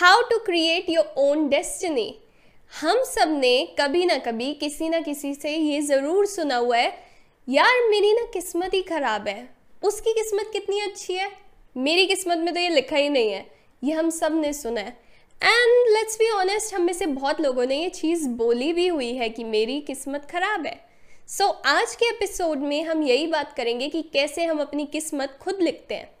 How to create your own destiny हम सबने कभी ना कभी किसी ना किसी से ये ज़रूर सुना हुआ है यार मेरी ना किस्मत ही ख़राब है। उसकी किस्मत कितनी अच्छी है? मेरी किस्मत में तो ये लिखा ही नहीं है। ये हम सबने सुना है। एंड लेट्स बी ऑनेस्ट हम में से बहुत लोगों ने ये चीज़ बोली भी हुई है कि मेरी किस्मत ख़राब है। सो so, आज के एपिसोड में हम यही बात करेंगे कि कैसे हम अपनी किस्मत खुद लिखते हैं।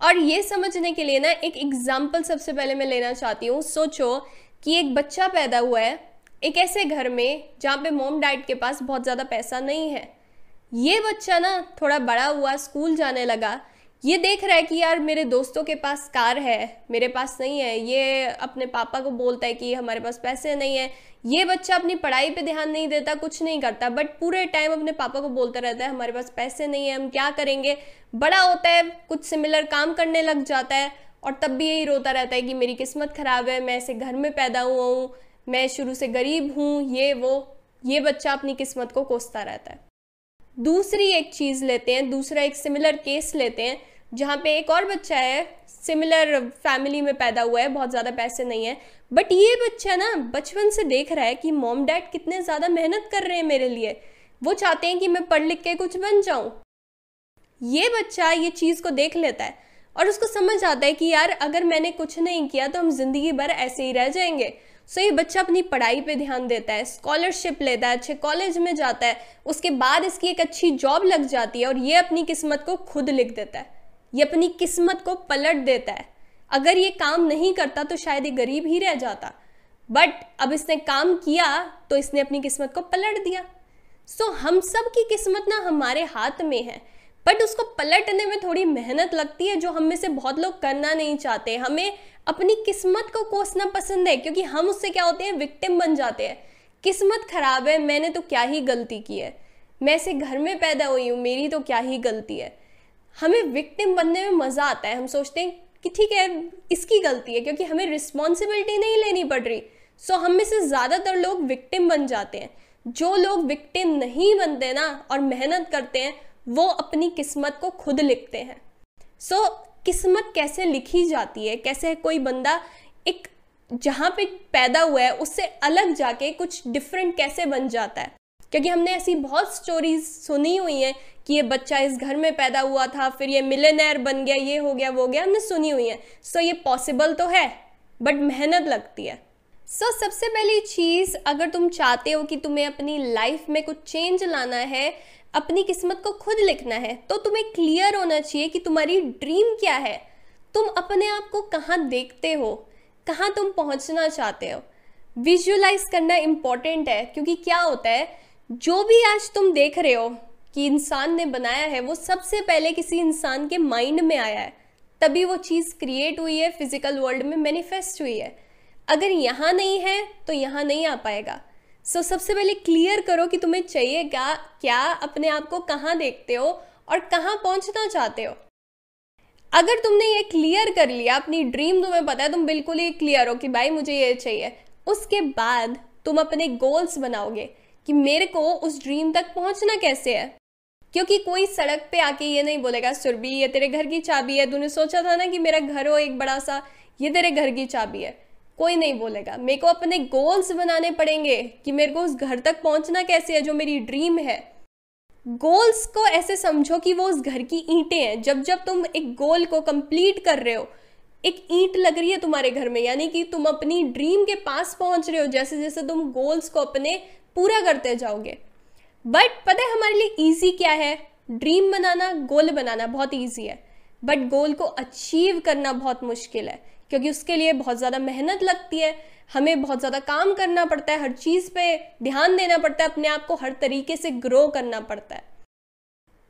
और ये समझने के लिए ना, एक एग्ज़ाम्पल सबसे पहले मैं लेना चाहती हूँ। सोचो कि एक बच्चा पैदा हुआ है, एक ऐसे घर में जहाँ पे मोम डैड के पास बहुत ज़्यादा पैसा नहीं है। ये बच्चा ना थोड़ा बड़ा हुआ स्कूल जाने लगा। ये देख रहा है कि यार, मेरे दोस्तों के पास कार है, मेरे पास नहीं है। ये अपने पापा को बोलता है कि हमारे पास पैसे नहीं है। ये बच्चा अपनी पढ़ाई पे ध्यान नहीं देता, कुछ नहीं करता बट पूरे टाइम अपने पापा को बोलता रहता है, हमारे पास पैसे नहीं है, हम क्या करेंगे? बड़ा होता है, कुछ सिमिलर काम करने लग जाता है, और तब भी यही रोता रहता है कि मेरी किस्मत ख़राब है, मैं ऐसे घर में पैदा हुआ हूँ, मैं शुरू से गरीब हूँ, ये, वो, ये बच्चा अपनी किस्मत को कोसता रहता है। दूसरी एक चीज़ लेते हैं, दूसरा एक सिमिलर केस लेते हैं, जहाँ पे एक और बच्चा है सिमिलर फैमिली में पैदा हुआ है बहुत ज़्यादा पैसे नहीं है। बट ये बच्चा ना बचपन से देख रहा है कि मॉम डैड कितने ज़्यादा मेहनत कर रहे हैं मेरे लिए। वो चाहते हैं कि मैं पढ़ लिख के कुछ बन जाऊँ। ये बच्चा ये चीज़ को देख लेता है और उसको समझ आता है कि यार अगर मैंने कुछ नहीं किया तो हम ज़िंदगी भर ऐसे ही रह जाएँगे। सो so, ये बच्चा अपनी पढ़ाई पे ध्यान देता है स्कॉलरशिप लेता है अच्छे कॉलेज में जाता है उसके बाद इसकी एक अच्छी जॉब लग जाती है और ये अपनी किस्मत को खुद लिख देता है। ये अपनी किस्मत को पलट देता है। अगर ये काम नहीं करता तो शायद ये गरीब ही रह जाता। बट अब इसने काम किया तो इसने अपनी किस्मत को पलट दिया। सो so, हम सब की किस्मत ना हमारे हाथ में है। बट उसको पलटने में थोड़ी मेहनत लगती है जो हम में से बहुत लोग करना नहीं चाहते। हमें अपनी किस्मत को कोसना पसंद है क्योंकि हम उससे क्या होते हैं? विक्टिम बन जाते हैं। किस्मत खराब है मैंने तो क्या ही गलती की है? मैं ऐसे घर में पैदा हुई हूँ मेरी तो क्या ही गलती है? हमें विक्टिम बनने में मज़ा आता है। हम सोचते हैं कि ठीक है इसकी गलती है क्योंकि हमें रिस्पॉन्सिबिलिटी नहीं लेनी पड़ रही। सो हम में से ज़्यादातर लोग विक्टिम बन जाते हैं। जो लोग विक्टिम नहीं बनते ना और मेहनत करते हैं वो अपनी किस्मत को खुद लिखते हैं। सो so, किस्मत कैसे लिखी जाती है? कैसे कोई बंदा एक जहाँ पे पैदा हुआ है उससे अलग जाके कुछ डिफरेंट कैसे बन जाता है? क्योंकि हमने ऐसी बहुत स्टोरीज सुनी हुई हैं कि ये बच्चा इस घर में पैदा हुआ था फिर ये मिलेनर बन गया ये हो गया वो हो गया हमने सुनी हुई है। सो so, ये पॉसिबल तो है बट मेहनत लगती है। सो so, सबसे पहली चीज़ अगर तुम चाहते हो कि तुम्हें अपनी लाइफ में कुछ चेंज लाना है अपनी किस्मत को खुद लिखना है तो तुम्हें क्लियर होना चाहिए कि तुम्हारी ड्रीम क्या है। तुम अपने आप को कहाँ देखते हो कहाँ तुम पहुँचना चाहते हो। विजुअलाइज करना इंपॉर्टेंट है क्योंकि क्या होता है जो भी आज तुम देख रहे हो कि इंसान ने बनाया है वो सबसे पहले किसी इंसान के माइंड में आया है। तभी वो चीज़ क्रिएट हुई है फ़िज़िकल वर्ल्ड में मैनिफेस्ट हुई है। अगर यहाँ नहीं है तो यहाँ नहीं आ पाएगा। सो so, सबसे पहले क्लियर करो कि तुम्हें चाहिए क्या क्या अपने आप को कहाँ देखते हो और कहाँ पहुँचना चाहते हो। अगर तुमने ये क्लियर कर लिया अपनी ड्रीम तुम्हें पता है तुम बिल्कुल ही क्लियर हो कि भाई मुझे ये चाहिए। उसके बाद तुम अपने गोल्स बनाओगे। कि मेरे को उस ड्रीम तक पहुँचना कैसे है? क्योंकि कोई सड़क पे आके ये नहीं बोलेगा, सुरभि, ये तेरे घर की चाबी है। तूने सोचा था ना कि मेरा घर हो एक बड़ा सा, ये तेरे घर की चाबी है। कोई नहीं बोलेगा। मेरे को अपने गोल्स बनाने पड़ेंगे कि मेरे को उस घर तक पहुँचना कैसे है जो मेरी ड्रीम है। गोल्स को ऐसे समझो कि वो उस घर की ईंटें हैं। जब जब तुम एक गोल को कंप्लीट कर रहे हो, एक ईंट लग रही है तुम्हारे घर में, यानी कि तुम अपनी ड्रीम के पास पहुँच रहे हो। जैसे जैसे तुम गोल्स को अपने पूरा करते जाओगे। बट पता है हमारे लिए ईजी क्या है? ड्रीम बनाना गोल बनाना बहुत ईजी है। बट गोल को अचीव करना बहुत मुश्किल है, क्योंकि उसके लिए बहुत ज़्यादा मेहनत लगती है। हमें बहुत ज़्यादा काम करना पड़ता है, हर चीज़ पे ध्यान देना पड़ता है, अपने आप को हर तरीके से ग्रो करना पड़ता है।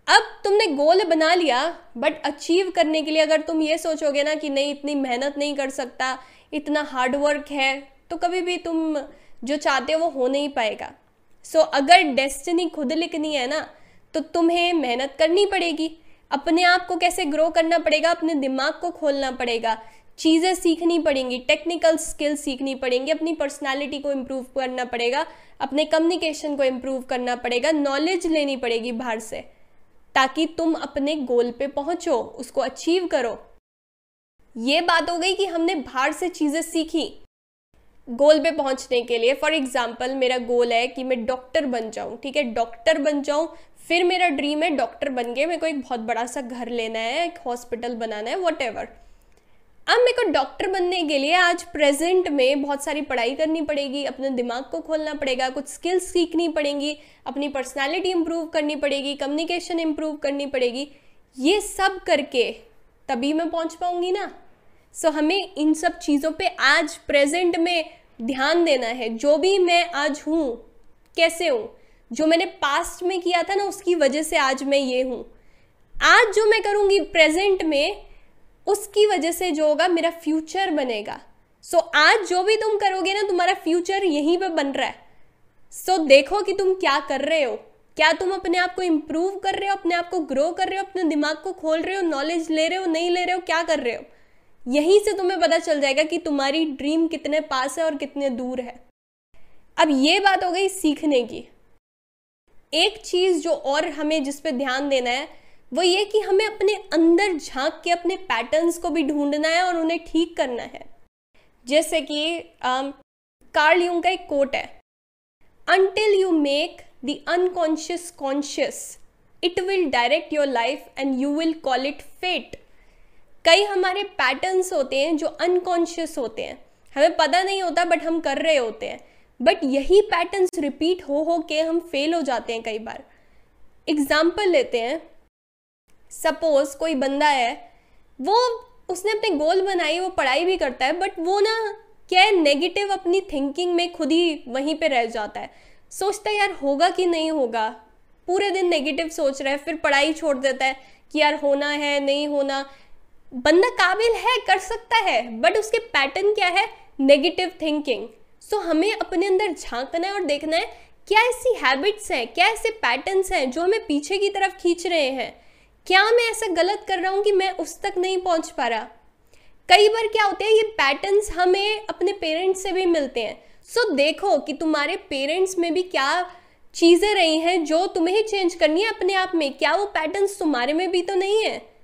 अब तुमने गोल बना लिया बट अचीव करने के लिए अगर तुम ये सोचोगे ना कि नहीं, इतनी मेहनत नहीं कर सकता, इतना हार्डवर्क है तो कभी भी तुम जो चाहते हो वो हो नहीं पाएगा। सो so, अगर डेस्टिनी खुद लिखनी है ना तो तुम्हें मेहनत करनी पड़ेगी। अपने आप को कैसे ग्रो करना पड़ेगा? अपने दिमाग को खोलना पड़ेगा। चीज़ें सीखनी पड़ेंगी टेक्निकल स्किल्स सीखनी पड़ेंगी अपनी पर्सनालिटी को इम्प्रूव करना पड़ेगा अपने कम्युनिकेशन को इम्प्रूव करना पड़ेगा नॉलेज लेनी पड़ेगी बाहर से ताकि तुम अपने गोल पे पहुंचो उसको अचीव करो। ये बात हो गई कि हमने बाहर से चीज़ें सीखी। गोल पे पहुँचने के लिए फॉर एग्ज़ाम्पल मेरा गोल है कि मैं डॉक्टर बन जाऊँ, ठीक है? डॉक्टर बन जाऊँ, फिर मेरा ड्रीम है डॉक्टर बन के मेरे को एक बहुत बड़ा सा घर लेना है, एक हॉस्पिटल बनाना है वट अब मेरे को डॉक्टर बनने के लिए आज प्रेजेंट में बहुत सारी पढ़ाई करनी पड़ेगी, अपने दिमाग को खोलना पड़ेगा, कुछ स्किल्स सीखनी पड़ेंगी, अपनी पर्सनालिटी इम्प्रूव करनी पड़ेगी कम्युनिकेशन इम्प्रूव करनी पड़ेगी, ये सब करके तभी मैं पहुँच पाऊँगी ना? सो so, हमें इन सब चीज़ों पे आज प्रेजेंट में ध्यान देना है। जो भी मैं आज हूँ कैसे हूँ जो मैंने पास्ट में किया था ना उसकी वजह से आज मैं ये हूँ। आज जो मैं करूँगी प्रेजेंट में उसकी वजह से जो होगा मेरा फ्यूचर बनेगा। सो so, आज जो भी तुम करोगे ना तुम्हारा फ्यूचर यहीं पे बन रहा है। सो so, देखो कि तुम क्या कर रहे हो। क्या तुम अपने आप को इम्प्रूव कर रहे हो अपने आप को ग्रो कर रहे हो अपने दिमाग को खोल रहे हो नॉलेज ले रहे हो नहीं ले रहे हो क्या कर रहे हो? यहीं से तुम्हें पता चल जाएगा कि तुम्हारी ड्रीम कितने पास है और कितने दूर है। अब ये बात हो गई सीखने की। एक चीज़ जो और हमें जिस पे ध्यान देना है, वो ये कि हमें अपने अंदर झाँक के अपने पैटर्न्स को भी ढूंढना है और उन्हें ठीक करना है। जैसे कि कार्ल यूंग का एक कोट है until you make the unconscious conscious it will direct your life and you will call it fate कई हमारे पैटर्न्स होते हैं जो अनकॉन्शियस होते हैं। हमें पता नहीं होता बट हम कर रहे होते हैं। बट यही पैटर्न्स रिपीट हो हो के हम फेल हो जाते हैं कई बार। एग्ज़ाम्पल लेते हैं। सपोज़ कोई बंदा है, वो उसने अपने गोल बनाई, वो पढ़ाई भी करता है बट वो ना क्या है नेगेटिव अपनी थिंकिंग में खुद ही वहीं पे रह जाता है। सोचता है, यार, होगा कि नहीं होगा? पूरे दिन नेगेटिव सोच रहा है, फिर पढ़ाई छोड़ देता है कि, यार, होना है, नहीं होना। बंदा काबिल है कर सकता है बट उसके पैटर्न क्या है? नेगेटिव थिंकिंग सो हमें अपने अंदर झांकना है और देखना है क्या ऐसी हैबिट्स हैं क्या ऐसे पैटर्न्स हैं जो हमें पीछे की तरफ़ खींच रहे हैं? क्या मैं ऐसा गलत कर रहा हूँ कि मैं उस तक नहीं पहुँच पा रहा? कई बार क्या होता है ये पैटर्न्स हमें अपने पेरेंट्स से भी मिलते हैं। सो so, देखो कि तुम्हारे पेरेंट्स में भी क्या चीज़ें रही हैं जो तुम्हें चेंज करनी है अपने आप में। क्या वो पैटर्न्स तुम्हारे में भी तो नहीं है?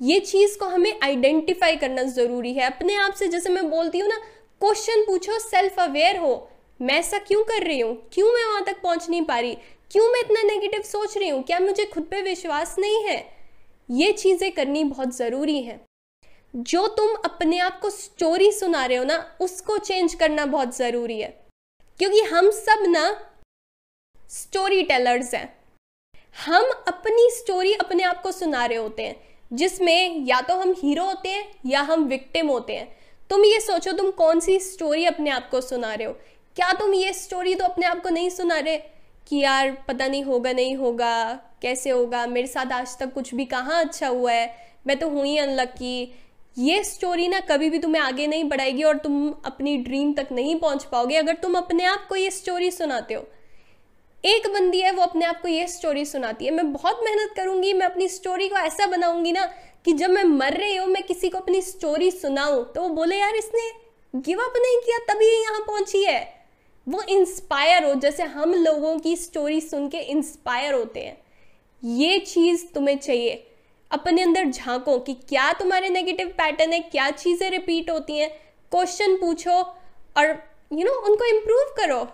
ये चीज़ को हमें आइडेंटिफाई करना ज़रूरी है। अपने आप से जैसे मैं बोलती हूँ ना क्वेश्चन पूछो सेल्फ अवेयर हो। मैं ऐसा क्यों कर रही हूँ? क्यों मैं वहाँ तक पहुँच नहीं पा रही? क्यों मैं इतना नेगेटिव सोच रही हूँ? क्या मुझे खुद पे विश्वास नहीं है? ये चीज़ें करनी बहुत ज़रूरी है। जो तुम अपने आप को स्टोरी सुना रहे हो ना, उसको चेंज करना बहुत ज़रूरी है। क्योंकि हम सब ना स्टोरी टेलर्स हैं। हम अपनी स्टोरी अपने आप को सुना रहे होते हैं। जिसमें या तो हम हीरो होते हैं या हम विक्टिम होते हैं। तुम ये सोचो, तुम कौन सी स्टोरी अपने आप को सुना रहे हो? क्या तुम ये स्टोरी तो अपने आप को नहीं सुना रहे? कि यार, पता नहीं होगा नहीं होगा, कैसे होगा, मेरे साथ आज तक कुछ भी कहाँ अच्छा हुआ है? मैं तो हूँ ही अनलक्की ये स्टोरी ना कभी भी तुम्हें आगे नहीं बढ़ाएगी और तुम अपनी ड्रीम तक नहीं पहुँच पाओगे। अगर तुम अपने आप को ये स्टोरी सुनाते हो एक बंदी है वो अपने आप को ये स्टोरी सुनाती है। मैं बहुत मेहनत करूँगी मैं अपनी स्टोरी को ऐसा बनाऊँगी ना कि जब मैं मर रही हूँ मैं किसी को अपनी स्टोरी सुनाऊं तो वो बोले यार इसने गिव अप नहीं किया तभी यहाँ पहुँची है। वो इंस्पायर हो जैसे हम लोगों की स्टोरी सुन के इंस्पायर होते हैं। ये चीज़ तुम्हें चाहिए अपने अंदर झांको कि क्या तुम्हारे नेगेटिव पैटर्न है क्या चीज़ें रिपीट होती हैं। क्वेश्चन पूछो और यू you नो know, उनको इम्प्रूव करो।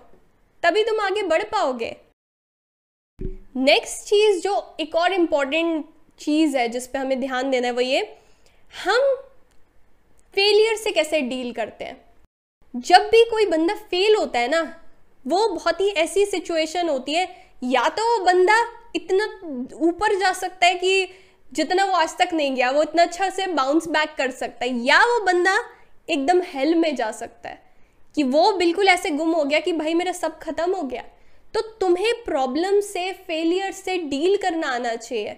तभी तुम आगे बढ़ पाओगे। नेक्स्ट चीज़ जो एक और इंपॉर्टेंट चीज़ है, जिस पे हमें ध्यान देना है, वो ये, हम फेलियर से कैसे डील करते हैं? जब भी कोई बंदा फेल होता है ना, वो बहुत ही ऐसी सिचुएशन होती है, या तो वो बंदा इतना ऊपर जा सकता है कि जितना वो आज तक नहीं गया, वो इतना अच्छा से बाउंस बैक कर सकता है, या वो बंदा एकदम हेल में जा सकता है। कि वो बिल्कुल ऐसे गुम हो गया कि भाई मेरा सब खत्म हो गया। तो तुम्हें प्रॉब्लम से फेलियर से डील करना आना चाहिए।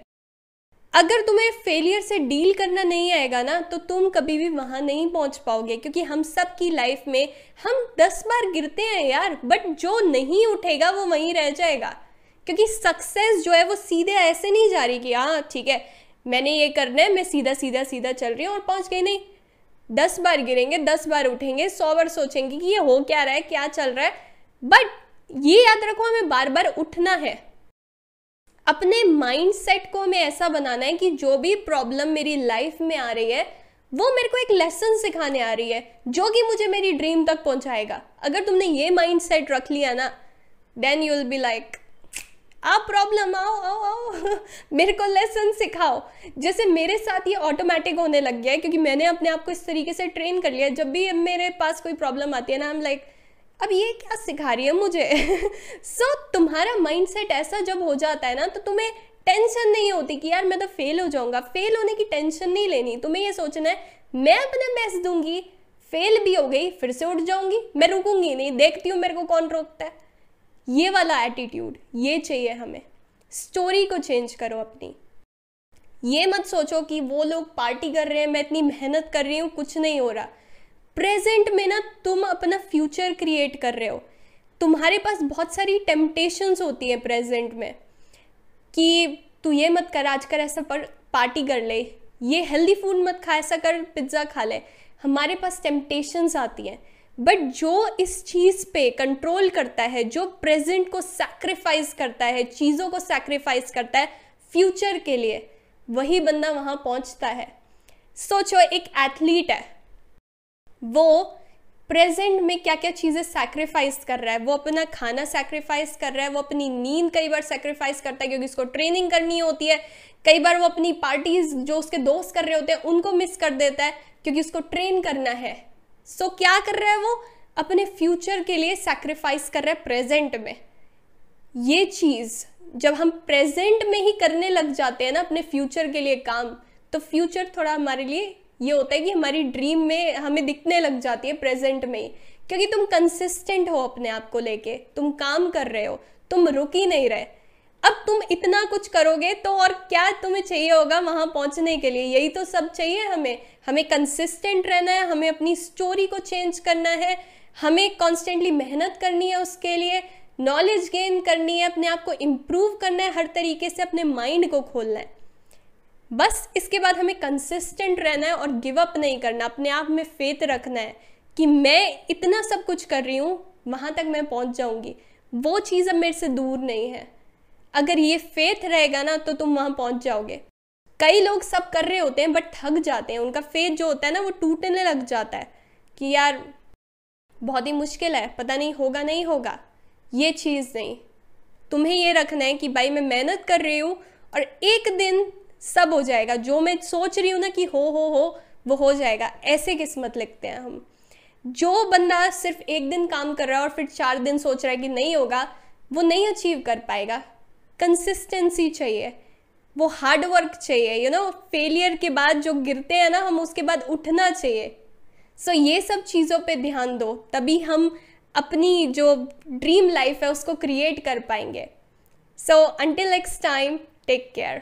अगर तुम्हें फेलियर से डील करना नहीं आएगा ना तो तुम कभी भी वहाँ नहीं पहुँच पाओगे, क्योंकि हम सब की लाइफ में हम दस बार गिरते हैं यार बट जो नहीं उठेगा वो वहीं रह जाएगा। क्योंकि सक्सेस जो है वो सीधे ऐसे नहीं जा रही कि हाँ ठीक है, मैंने ये करना है, मैं सीधा सीधा सीधा चल रही हूँ और पहुँच गई, नहीं। दस बार गिरेंगे, दस बार उठेंगे, सौ बार सोचेंगे कि ये हो क्या रहा है, क्या चल रहा है। बट ये याद रखो, हमें बार बार उठना है। अपने माइंड सेट को हमें ऐसा बनाना है कि जो भी प्रॉब्लम मेरी लाइफ में आ रही है, वो मेरे को एक लेसन सिखाने आ रही है, जो कि मुझे मेरी ड्रीम तक पहुंचाएगा। अगर तुमने ये माइंड रख लिया ना then you will be like आप प्रॉब्लम आओ आओ आओ। मेरे को लेसन सिखाओ। जैसे मेरे साथ ये ऑटोमेटिक होने लग गया है क्योंकि मैंने अपने आप को इस तरीके से ट्रेन कर लिया। जब भी मेरे पास कोई प्रॉब्लम आती है ना हम लाइक अब ये क्या सिखा रही है मुझे? सो so, तुम्हारा माइंडसेट ऐसा जब हो जाता है ना तो तुम्हें टेंशन नहीं होती कि यार मैं तो फेल हो जाऊँगा। फेल होने की टेंशन नहीं लेनी। तुम्हें ये सोचना है मैं अपना बेस्ट दूँगी फेल भी हो गई फिर से उठ जाऊँगी मैं रुकूँगी नहीं देखती हूँ मेरे को कौन रोकता है। ये वाला एटीट्यूड ये चाहिए हमें। स्टोरी को चेंज करो अपनी। ये मत सोचो कि वो लोग पार्टी कर रहे हैं, मैं इतनी मेहनत कर रही हूँ, कुछ नहीं हो रहा। प्रेजेंट में ना तुम अपना फ्यूचर क्रिएट कर रहे हो। तुम्हारे पास बहुत सारी टेम्पटेशंस होती हैं प्रेजेंट में कि तू ये मत कर, आज कर ऐसा पर पार्टी कर ले। ये हेल्दी फ़ूड मत खा, ऐसा कर पिज़्ज़ा खा ले। हमारे पास टेम्पटेशंस आती हैं। बट जो इस चीज़ पे कंट्रोल करता है, जो प्रेजेंट को सैक्रिफाइस करता है, चीज़ों को सैक्रिफाइस करता है फ्यूचर के लिए, वही बंदा वहाँ पहुँचता है। सोचो एक एथलीट है। वो प्रेजेंट में क्या क्या चीज़ें सैक्रिफाइस कर रहा है। वो अपना खाना सैक्रिफाइस कर रहा है, वो अपनी नींद कई बार सैक्रिफाइस करता है, क्योंकि उसको ट्रेनिंग करनी होती है। कई बार वो अपनी पार्टीज़ जो उसके दोस्त कर रहे होते हैं, उनको मिस कर देता है, क्योंकि उसको ट्रेन करना है। सो so, क्या कर रहा है वो? अपने फ्यूचर के लिए सेक्रीफाइस कर रहा है प्रेजेंट में। ये चीज़ जब हम प्रेजेंट में ही करने लग जाते हैं ना अपने फ्यूचर के लिए काम तो फ्यूचर थोड़ा हमारे लिए ये होता है कि हमारी ड्रीम में हमें दिखने लग जाती है प्रेजेंट में ही। क्योंकि तुम कंसिस्टेंट हो अपने आप को लेके तुम काम कर रहे हो तुम रुक ही नहीं रहे। अब तुम इतना कुछ करोगे तो और क्या तुम्हें चाहिए होगा वहाँ पहुँचने के लिए? यही तो सब चाहिए हमें। हमें कंसिस्टेंट रहना है, हमें अपनी स्टोरी को चेंज करना है, हमें कॉन्स्टेंटली मेहनत करनी है उसके लिए नॉलेज गेन करनी है, अपने आप को इम्प्रूव करना है, हर तरीके से अपने माइंड को खोलना है। बस इसके बाद हमें कंसिस्टेंट रहना है और गिव अप नहीं करना, अपने आप में फेथ रखना है कि मैं इतना सब कुछ कर रही हूँ, वहाँ तक मैं पहुँच जाऊँगी। वो चीज़ अब मेरे से दूर नहीं है। अगर ये फेथ रहेगा ना तो तुम वहाँ पहुँच जाओगे। कई लोग सब कर रहे होते हैं बट थक जाते हैं। उनका फेथ जो होता है ना, वो टूटने लग जाता है कि यार, बहुत ही मुश्किल है, पता नहीं होगा नहीं होगा। ये चीज़ नहीं। तुम्हें ये रखना है कि भाई, मैं मेहनत कर रही हूँ और एक दिन सब हो जाएगा। जो मैं सोच रही हूँ ना कि हो हो हो, वो हो जाएगा। ऐसे किस्मत लिखते हैं हम। जो बंदा सिर्फ़ एक दिन काम कर रहा है और फिर चार दिन सोच रहा है कि नहीं होगा, वो नहीं अचीव कर पाएगा। कंसिस्टेंसी चाहिए वो हार्ड वर्क चाहिए यू नो फेलियर के बाद जो गिरते हैं ना हम उसके बाद उठना चाहिए। सो so, ये सब चीज़ों पे ध्यान दो तभी हम अपनी जो ड्रीम लाइफ है उसको क्रिएट कर पाएँगे। So until next time take care